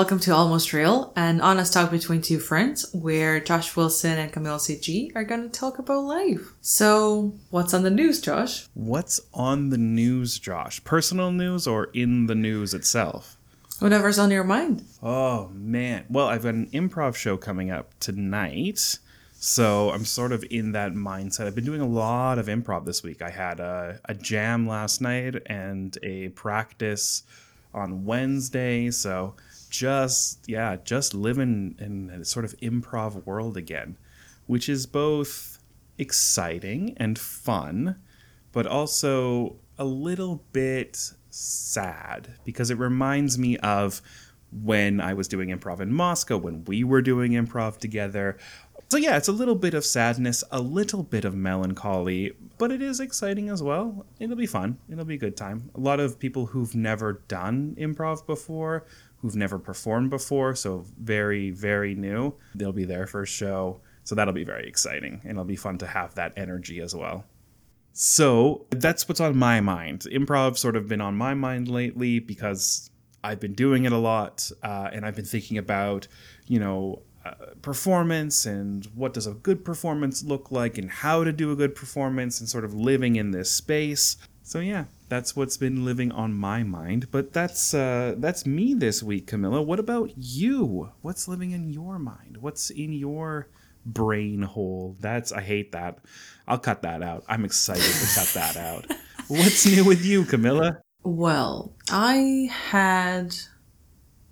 welcome to Almost Real, an honest talk between two friends where Josh Wilson and Camille CG are going to talk about life. So, what's on the news, Josh? What's on the news, Josh? Personal news or in the news itself? Whatever's on your mind. Oh, man. Well, I've got an improv show coming up tonight. So I'm sort of in that mindset. I've been doing a lot of improv this week. I had a, a jam last night and a practice on Wednesday. So just, yeah, just living in a sort of improv world again, which is both exciting and fun, but also a little bit sad because it reminds me of when I was doing improv in Moscow, when we were doing improv together. So, yeah, it's a little bit of sadness, a little bit of melancholy, but it is exciting as well. It'll be fun. It'll be a good time. A lot of people who've never done improv before, who've never performed before, so very, very new, they'll be there for a show. So, that'll be very exciting, and it'll be fun to have that energy as well. So, that's what's on my mind. Improv sort of been on my mind lately because I've been doing it a lot, uh, and I've been thinking about, you know, uh, performance and what does a good performance look like and how to do a good performance and sort of living in this space. So yeah, that's what's been living on my mind. But that's uh, that's me this week, Camila. What about you? What's living in your mind? What's in your brain hole? That's I hate that. I'll cut that out. I'm excited to cut that out. What's new with you, Camila? Well, I had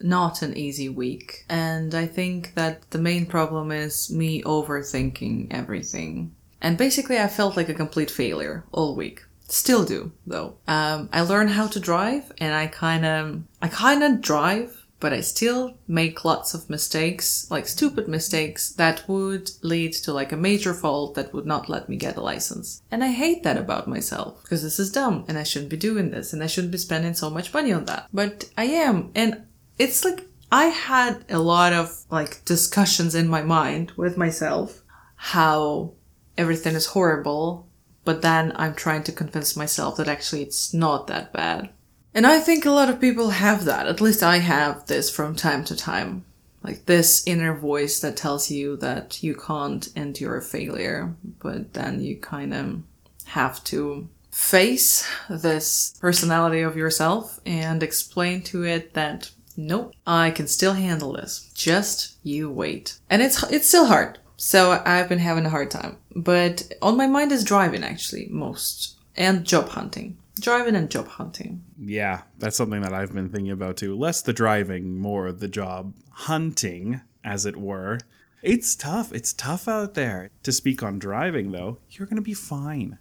not an easy week. And I think that the main problem is me overthinking everything. And basically, I felt like a complete failure all week. Still do, though. Um, I learned how to drive, and I kind of, I kind of drive, but I still make lots of mistakes, like stupid mistakes that would lead to like a major fault that would not let me get a license. And I hate that about myself because this is dumb, and I shouldn't be doing this, and I shouldn't be spending so much money on that. But I am, and it's like I had a lot of like discussions in my mind with myself how everything is horrible, but then I'm trying to convince myself that actually it's not that bad. And I think a lot of people have that. At least I have this from time to time. Like this inner voice that tells you that you can't endure failure, but then you kind of have to face this personality of yourself and explain to it that nope, I can still handle this. Just you wait. And it's it's still hard. So I've been having a hard time. But on my mind is driving actually most and job hunting. Driving and job hunting. Yeah, that's something that I've been thinking about too. Less the driving, more the job hunting, as it were. It's tough. It's tough out there. To speak on driving, though, you're going to be fine.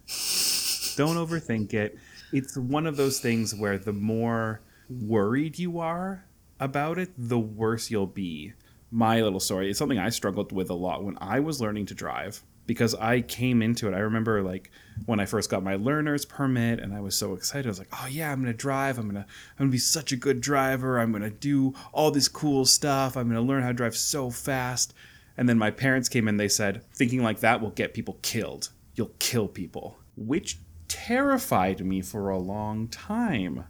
Don't overthink it. It's one of those things where the more worried you are about it, the worse you'll be. My little story is something I struggled with a lot when I was learning to drive because I came into it. I remember like when I first got my learner's permit and I was so excited. I was like, "Oh yeah, I'm going to drive. I'm going to I'm going to be such a good driver. I'm going to do all this cool stuff. I'm going to learn how to drive so fast." And then my parents came in they said, "Thinking like that will get people killed. You'll kill people." Which terrified me for a long time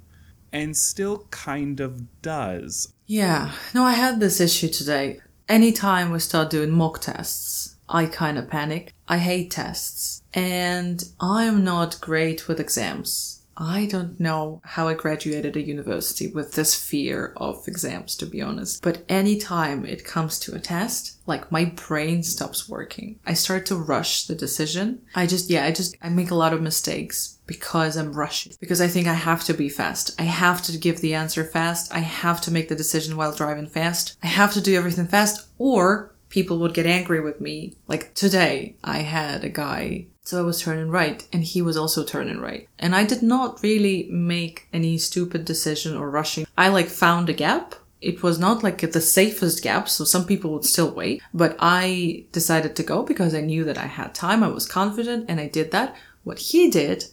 and still kind of does. Yeah, no, I had this issue today. Anytime we start doing mock tests, I kind of panic. I hate tests. And I'm not great with exams. I don't know how I graduated a university with this fear of exams, to be honest. But anytime it comes to a test, like my brain stops working. I start to rush the decision. I just, yeah, I just, I make a lot of mistakes because I'm rushing. Because I think I have to be fast. I have to give the answer fast. I have to make the decision while driving fast. I have to do everything fast or people would get angry with me. Like today, I had a guy so I was turning right and he was also turning right. And I did not really make any stupid decision or rushing. I like found a gap. It was not like the safest gap, so some people would still wait, but I decided to go because I knew that I had time. I was confident and I did that. What he did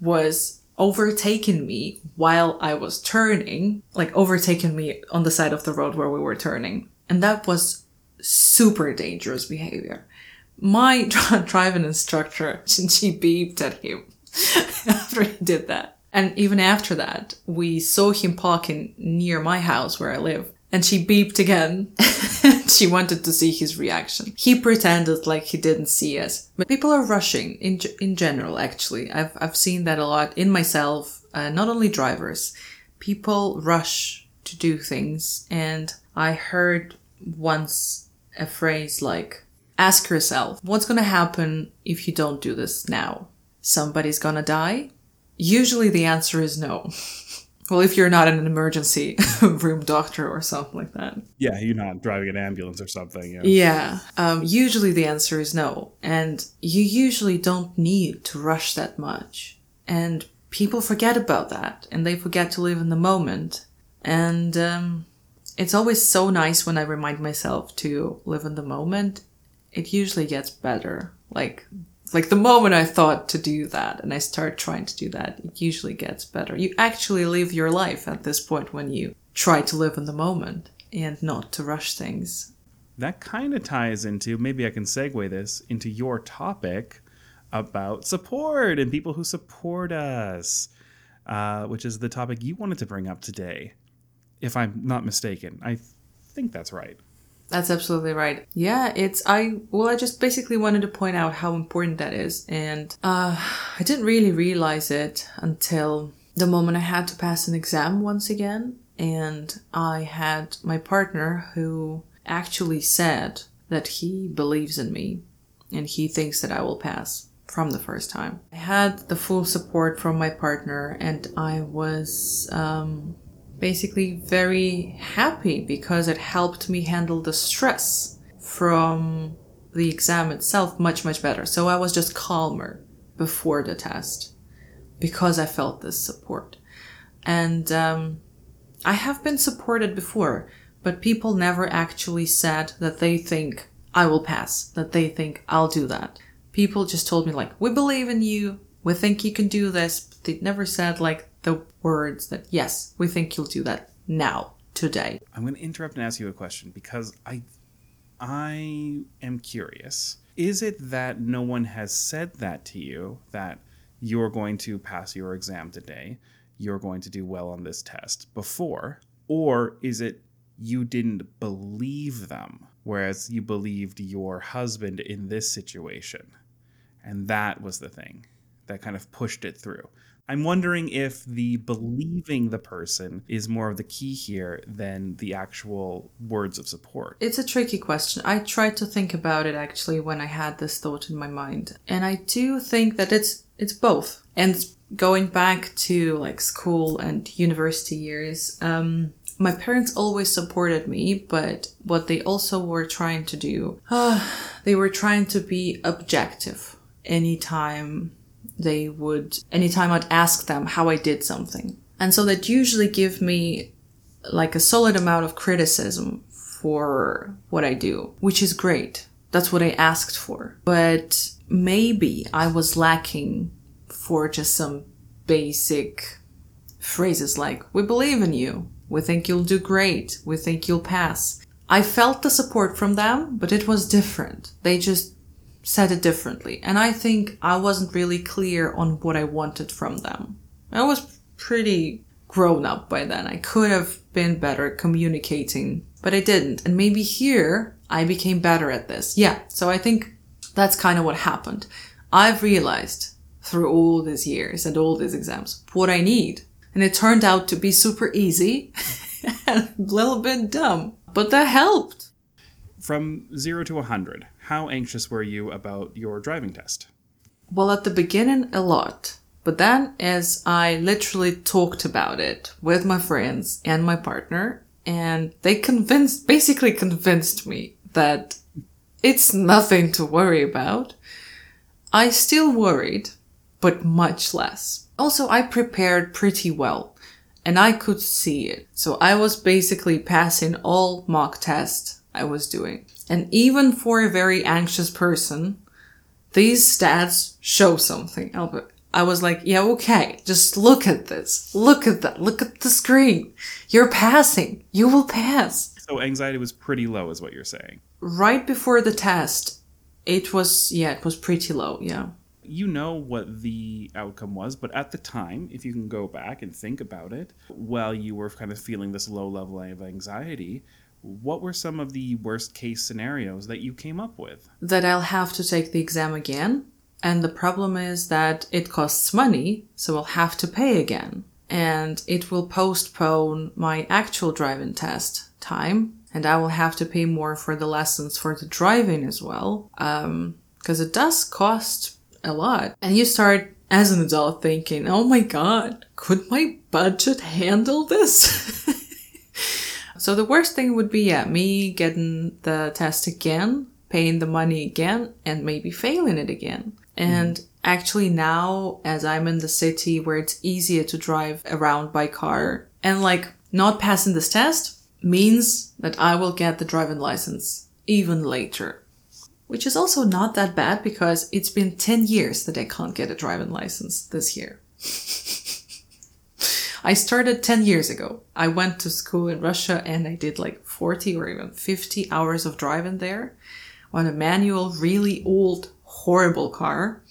was overtaken me while I was turning, like overtaken me on the side of the road where we were turning. And that was super dangerous behavior my driving instructor, she beeped at him after he did that. And even after that, we saw him parking near my house where I live. and she beeped again. she wanted to see his reaction. He pretended like he didn't see us. But people are rushing in in general. Actually, I've I've seen that a lot in myself. Uh, not only drivers, people rush to do things, and I heard once a phrase like, "Ask yourself, what's gonna happen if you don't do this now? Somebody's gonna die." Usually, the answer is no. Well, if you're not an emergency room doctor or something like that. Yeah, you're not driving an ambulance or something. Yeah. yeah. Um, usually the answer is no. And you usually don't need to rush that much. And people forget about that and they forget to live in the moment. And um, it's always so nice when I remind myself to live in the moment. It usually gets better. Like like the moment I thought to do that and I start trying to do that, it usually gets better. You actually live your life at this point when you try to live in the moment and not to rush things. That kind of ties into maybe I can segue this into your topic about support and people who support us, uh, which is the topic you wanted to bring up today, if I'm not mistaken. I think that's right. That's absolutely right. Yeah, it's I well I just basically wanted to point out how important that is and uh I didn't really realize it until the moment I had to pass an exam once again and I had my partner who actually said that he believes in me and he thinks that I will pass from the first time. I had the full support from my partner and I was um basically very happy because it helped me handle the stress from the exam itself much, much better. So I was just calmer before the test because I felt this support. And um, I have been supported before, but people never actually said that they think I will pass, that they think I'll do that. People just told me, like, we believe in you, we think you can do this. But they never said, like, the words that, yes, we think you'll do that now, today. I'm going to interrupt and ask you a question because I, I am curious. Is it that no one has said that to you that you're going to pass your exam today, you're going to do well on this test before, or is it you didn't believe them, whereas you believed your husband in this situation? And that was the thing that kind of pushed it through. I'm wondering if the believing the person is more of the key here than the actual words of support. It's a tricky question. I tried to think about it actually when I had this thought in my mind. And I do think that it's it's both. And going back to like school and university years, um, my parents always supported me, but what they also were trying to do, uh, they were trying to be objective anytime they would, anytime I'd ask them how I did something. And so that usually give me like a solid amount of criticism for what I do, which is great. That's what I asked for. But maybe I was lacking for just some basic phrases like, we believe in you. We think you'll do great. We think you'll pass. I felt the support from them, but it was different. They just said it differently. And I think I wasn't really clear on what I wanted from them. I was pretty grown up by then. I could have been better communicating, but I didn't. And maybe here I became better at this. Yeah. So I think that's kind of what happened. I've realized through all these years and all these exams what I need. And it turned out to be super easy and a little bit dumb, but that helped. From zero to a 100, how anxious were you about your driving test? Well, at the beginning, a lot. But then, as I literally talked about it with my friends and my partner, and they convinced, basically convinced me that it's nothing to worry about, I still worried, but much less. Also, I prepared pretty well and I could see it. So I was basically passing all mock tests I was doing. And even for a very anxious person, these stats show something. Albert, I was like, yeah, okay, just look at this. Look at that. Look at the screen. You're passing. You will pass. So anxiety was pretty low, is what you're saying. Right before the test, it was, yeah, it was pretty low, yeah. You know what the outcome was, but at the time, if you can go back and think about it, while you were kind of feeling this low level of anxiety, what were some of the worst case scenarios that you came up with? That I'll have to take the exam again. And the problem is that it costs money, so I'll have to pay again. And it will postpone my actual driving test time. And I will have to pay more for the lessons for the driving as well. Um, cause it does cost a lot. And you start as an adult thinking, oh my god, could my budget handle this? So the worst thing would be, yeah, me getting the test again, paying the money again, and maybe failing it again. And mm. actually now, as I'm in the city where it's easier to drive around by car, and like not passing this test means that I will get the driving license even later. Which is also not that bad because it's been 10 years that I can't get a driving license this year. I started 10 years ago. I went to school in Russia and I did like 40 or even 50 hours of driving there on a manual, really old, horrible car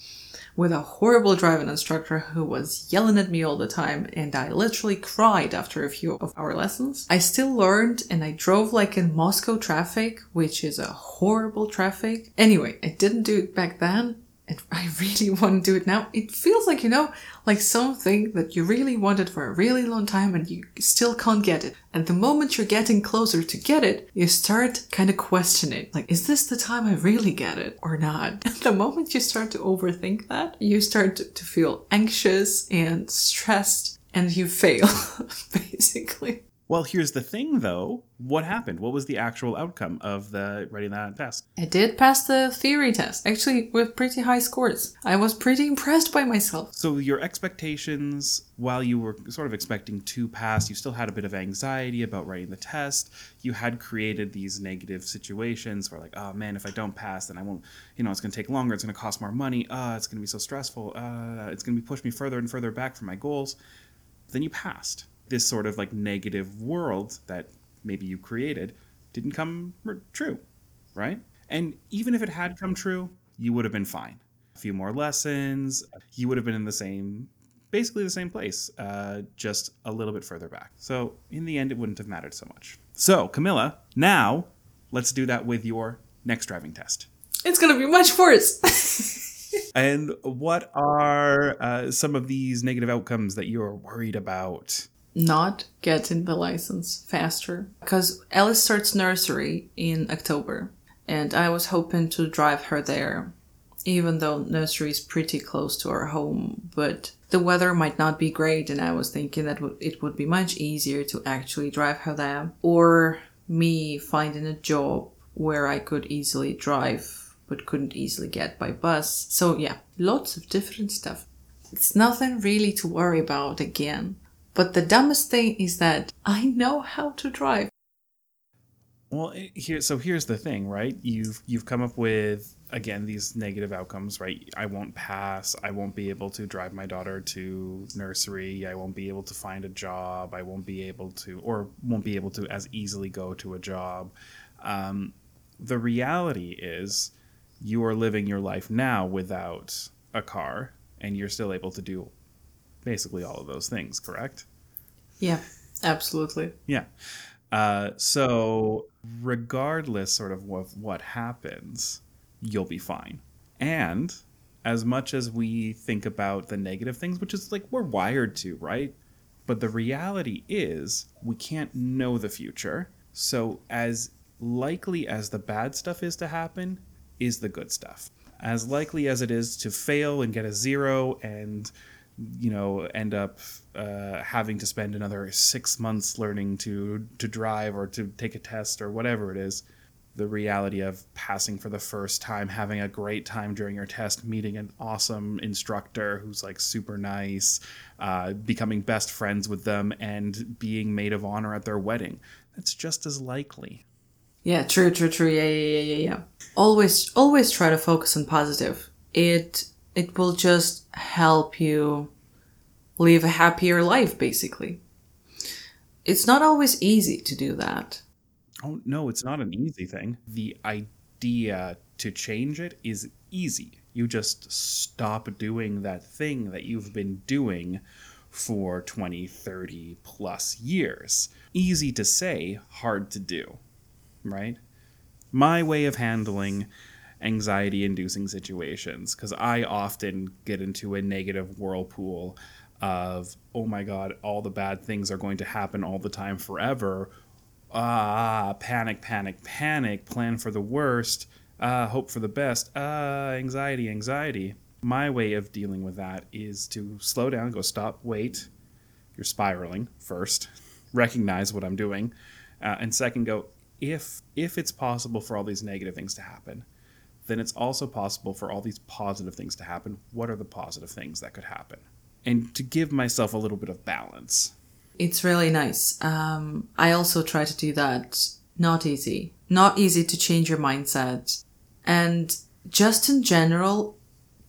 with a horrible driving instructor who was yelling at me all the time and I literally cried after a few of our lessons. I still learned and I drove like in Moscow traffic, which is a horrible traffic. Anyway, I didn't do it back then I really want to do it now. It feels like, you know, like something that you really wanted for a really long time and you still can't get it. And the moment you're getting closer to get it, you start kind of questioning, like, is this the time I really get it or not? And the moment you start to overthink that, you start to feel anxious and stressed and you fail, basically. Well, here's the thing though. What happened? What was the actual outcome of the writing that test? I did pass the theory test, actually with pretty high scores. I was pretty impressed by myself. So your expectations, while you were sort of expecting to pass, you still had a bit of anxiety about writing the test. You had created these negative situations where like, oh man, if I don't pass, then I won't, you know, it's going to take longer. It's going to cost more money. Uh, it's going to be so stressful. Uh, it's going to be push me further and further back from my goals. Then you passed this sort of like negative world that maybe you created didn't come true, right? And even if it had come true, you would have been fine. A few more lessons, you would have been in the same, basically the same place, uh, just a little bit further back. So in the end, it wouldn't have mattered so much. So, Camila, now let's do that with your next driving test. It's going to be much worse. and what are uh, some of these negative outcomes that you're worried about? Not getting the license faster. Because Alice starts nursery in October and I was hoping to drive her there even though nursery is pretty close to our home but the weather might not be great and I was thinking that it would be much easier to actually drive her there or me finding a job where I could easily drive but couldn't easily get by bus. So yeah lots of different stuff. It's nothing really to worry about again but the dumbest thing is that I know how to drive. Well, here, so here's the thing, right? You've you've come up with again these negative outcomes, right? I won't pass. I won't be able to drive my daughter to nursery. I won't be able to find a job. I won't be able to, or won't be able to as easily go to a job. Um, the reality is, you are living your life now without a car, and you're still able to do basically all of those things, correct? Yeah, absolutely. Yeah. Uh, so, regardless sort of of what happens, you'll be fine. And as much as we think about the negative things, which is like we're wired to, right? But the reality is we can't know the future. So, as likely as the bad stuff is to happen, is the good stuff. As likely as it is to fail and get a zero and you know end up uh, having to spend another six months learning to to drive or to take a test or whatever it is the reality of passing for the first time having a great time during your test meeting an awesome instructor who's like super nice uh, becoming best friends with them and being maid of honor at their wedding. That's just as likely. Yeah true true true. Yeah yeah yeah yeah always always try to focus on positive. It it will just help you live a happier life, basically. It's not always easy to do that. Oh, no, it's not an easy thing. The idea to change it is easy. You just stop doing that thing that you've been doing for 20, 30 plus years. Easy to say, hard to do, right? My way of handling anxiety inducing situations, because I often get into a negative whirlpool of, oh my God, all the bad things are going to happen all the time forever. Ah, panic, panic, panic, plan for the worst, ah, hope for the best, ah, anxiety, anxiety my way of dealing with that is to slow down, go stop, wait. You're spiraling first. Recognize what I'm doing, uh, and second, go if if it's possible for all these negative things to happen, then it's also possible for all these positive things to happen. What are the positive things that could happen? And to give myself a little bit of balance. It's really nice. Um, I also try to do that. Not easy. Not easy to change your mindset. And just in general,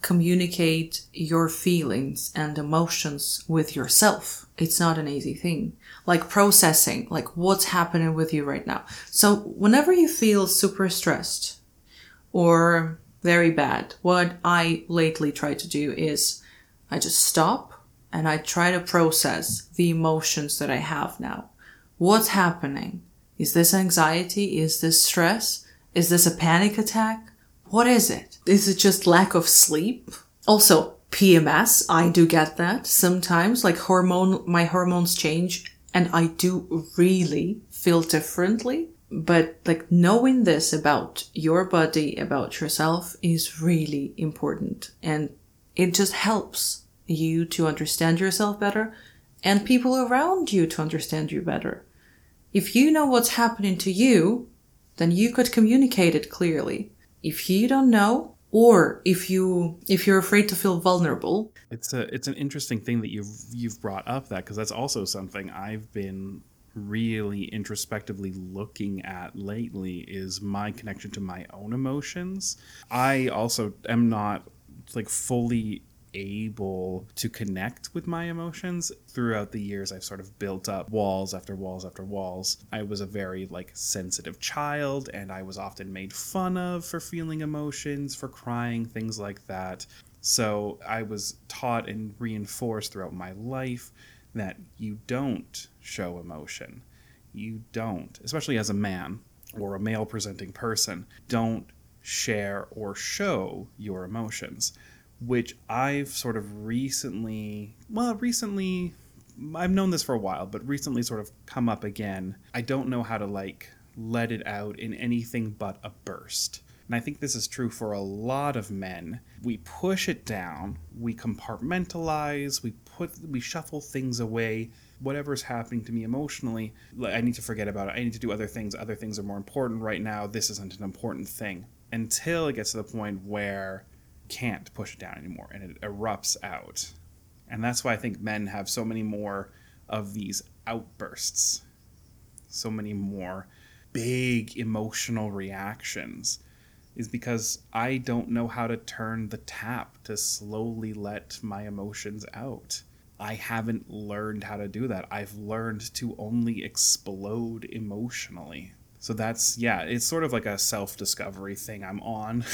communicate your feelings and emotions with yourself. It's not an easy thing. Like processing, like what's happening with you right now. So whenever you feel super stressed or very bad, what I lately try to do is I just stop and I try to process the emotions that I have now. What's happening? Is this anxiety? Is this stress? Is this a panic attack? What is it? Is it just lack of sleep? Also, PMS, I do get that sometimes, like hormone, my hormones change and I do really feel differently. But like knowing this about your body, about yourself is really important. And it just helps you to understand yourself better and people around you to understand you better. If you know what's happening to you, then you could communicate it clearly. If you don't know or if you if you're afraid to feel vulnerable. It's a it's an interesting thing that you've you've brought up that because that's also something i've been really introspectively looking at lately is my connection to my own emotions. I also am not like fully able to connect with my emotions. Throughout the years i've sort of built up walls after walls after walls. I was a very like sensitive child and i was often made fun of for feeling emotions for crying things like that. So i was taught and reinforced throughout my life that you don't show emotion you don't especially as a man or a male presenting person don't share or show your emotions which I've sort of recently, well, recently, I've known this for a while, but recently sort of come up again. I don't know how to like let it out in anything but a burst. And I think this is true for a lot of men. We push it down, we compartmentalize, we put we shuffle things away. Whatever's happening to me emotionally, I need to forget about it. I need to do other things. Other things are more important right now. This isn't an important thing. Until it gets to the point where can't push it down anymore and it erupts out. And that's why I think men have so many more of these outbursts, so many more big emotional reactions, is because I don't know how to turn the tap to slowly let my emotions out. I haven't learned how to do that. I've learned to only explode emotionally. So that's, yeah, it's sort of like a self discovery thing I'm on.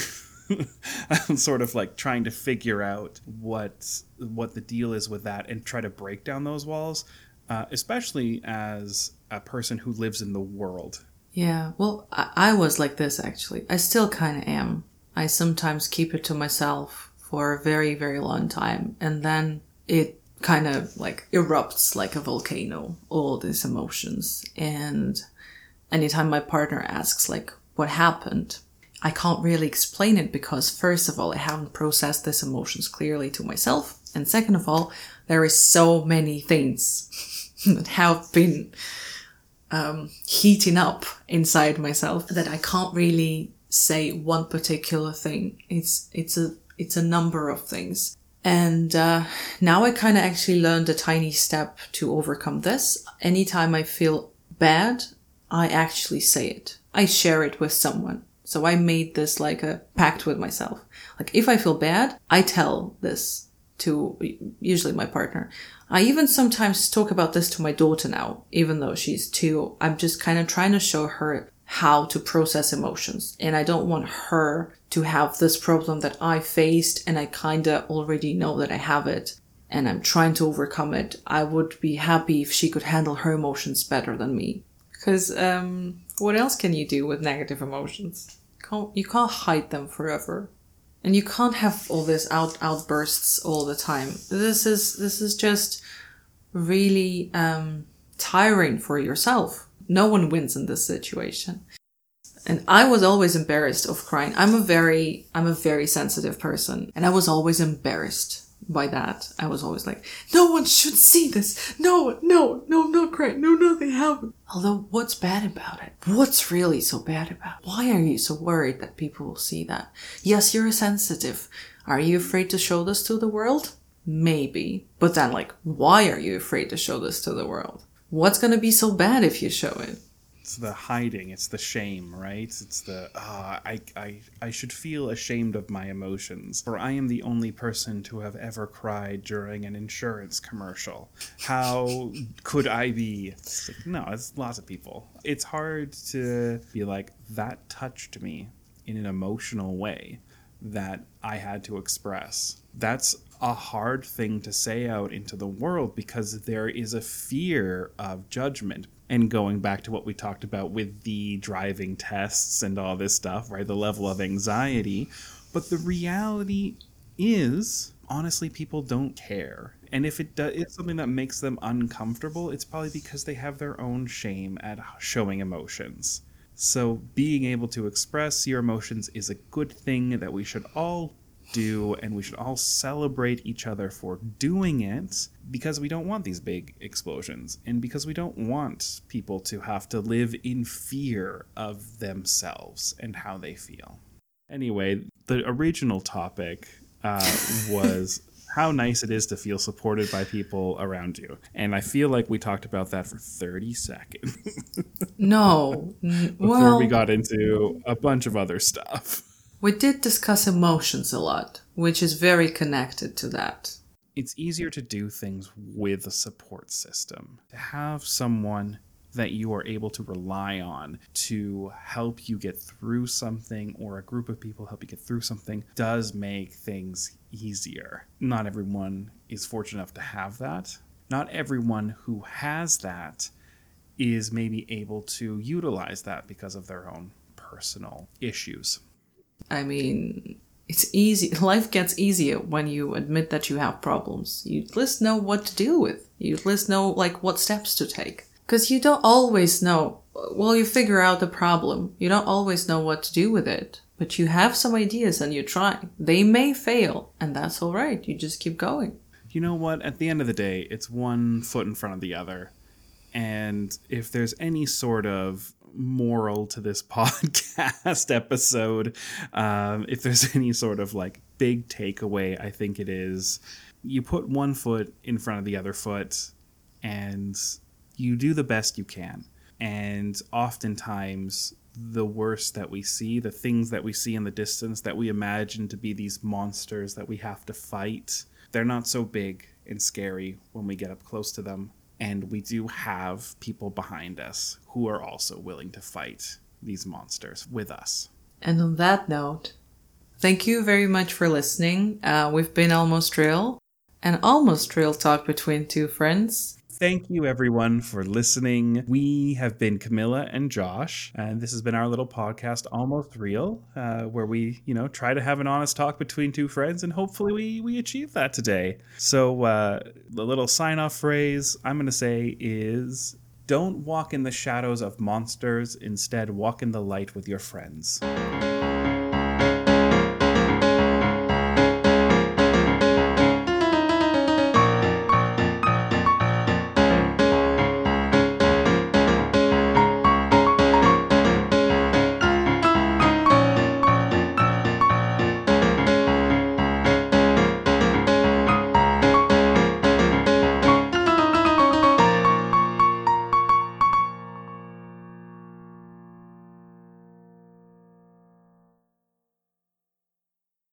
I'm sort of like trying to figure out what what the deal is with that and try to break down those walls, uh, especially as a person who lives in the world. Yeah, well, I, I was like this actually. I still kind of am. I sometimes keep it to myself for a very, very long time, and then it kind of like erupts like a volcano, all these emotions. And anytime my partner asks, like, what happened? I can't really explain it because first of all, I haven't processed these emotions clearly to myself. And second of all, there is so many things that have been um, heating up inside myself that I can't really say one particular thing. It's, it's a, it's a number of things. And uh, now I kind of actually learned a tiny step to overcome this. Anytime I feel bad, I actually say it. I share it with someone. So I made this like a pact with myself. Like if I feel bad, I tell this to usually my partner. I even sometimes talk about this to my daughter now, even though she's two. I'm just kind of trying to show her how to process emotions. And I don't want her to have this problem that I faced and I kinda already know that I have it and I'm trying to overcome it. I would be happy if she could handle her emotions better than me. Because um, what else can you do with negative emotions? Can't, you can't hide them forever, and you can't have all this out outbursts all the time. This is this is just really um, tiring for yourself. No one wins in this situation. And I was always embarrassed of crying. I'm a very I'm a very sensitive person, and I was always embarrassed by that. I was always like, no one should see this. No, no, no, not crying. No, nothing happened. Although, what's bad about it? What's really so bad about it? Why are you so worried that people will see that? Yes, you're sensitive. Are you afraid to show this to the world? Maybe. But then, like, why are you afraid to show this to the world? What's gonna be so bad if you show it? It's the hiding it's the shame right? It's the uh, I, I i should feel ashamed of my emotions for i am the only person to have ever cried during an insurance commercial. How could i be? It's like, no it's lots of people. It's hard to be like that touched me in an emotional way that i had to express. That's a hard thing to say out into the world because there is a fear of judgment and going back to what we talked about with the driving tests and all this stuff, right? The level of anxiety. But the reality is, honestly, people don't care. And if it does, it's something that makes them uncomfortable, it's probably because they have their own shame at showing emotions. So, being able to express your emotions is a good thing that we should all do, and we should all celebrate each other for doing it because we don't want these big explosions and because we don't want people to have to live in fear of themselves and how they feel. Anyway, the original topic uh, was how nice it is to feel supported by people around you. And I feel like we talked about that for 30 seconds. no. Before well, we got into a bunch of other stuff. We did discuss emotions a lot, which is very connected to that. It's easier to do things with a support system. To have someone that you are able to rely on to help you get through something or a group of people help you get through something does make things easier. Not everyone is fortunate enough to have that. Not everyone who has that is maybe able to utilize that because of their own personal issues. I mean, it's easy. Life gets easier when you admit that you have problems. You at least know what to deal with. You at least know like what steps to take. Because you don't always know. Well, you figure out the problem. You don't always know what to do with it. But you have some ideas and you try. They may fail, and that's all right. You just keep going. You know what? At the end of the day, it's one foot in front of the other. And if there's any sort of moral to this podcast episode. Um, if there's any sort of like big takeaway, I think it is you put one foot in front of the other foot and you do the best you can. And oftentimes, the worst that we see, the things that we see in the distance that we imagine to be these monsters that we have to fight, they're not so big and scary when we get up close to them and we do have people behind us who are also willing to fight these monsters with us. And on that note, thank you very much for listening. Uh, we've been Almost Real, an almost real talk between two friends. Thank you, everyone, for listening. We have been Camila and Josh, and this has been our little podcast, Almost Real, uh, where we, you know, try to have an honest talk between two friends, and hopefully we we achieve that today. So, uh, the little sign off phrase I'm going to say is. Don't walk in the shadows of monsters, instead, walk in the light with your friends.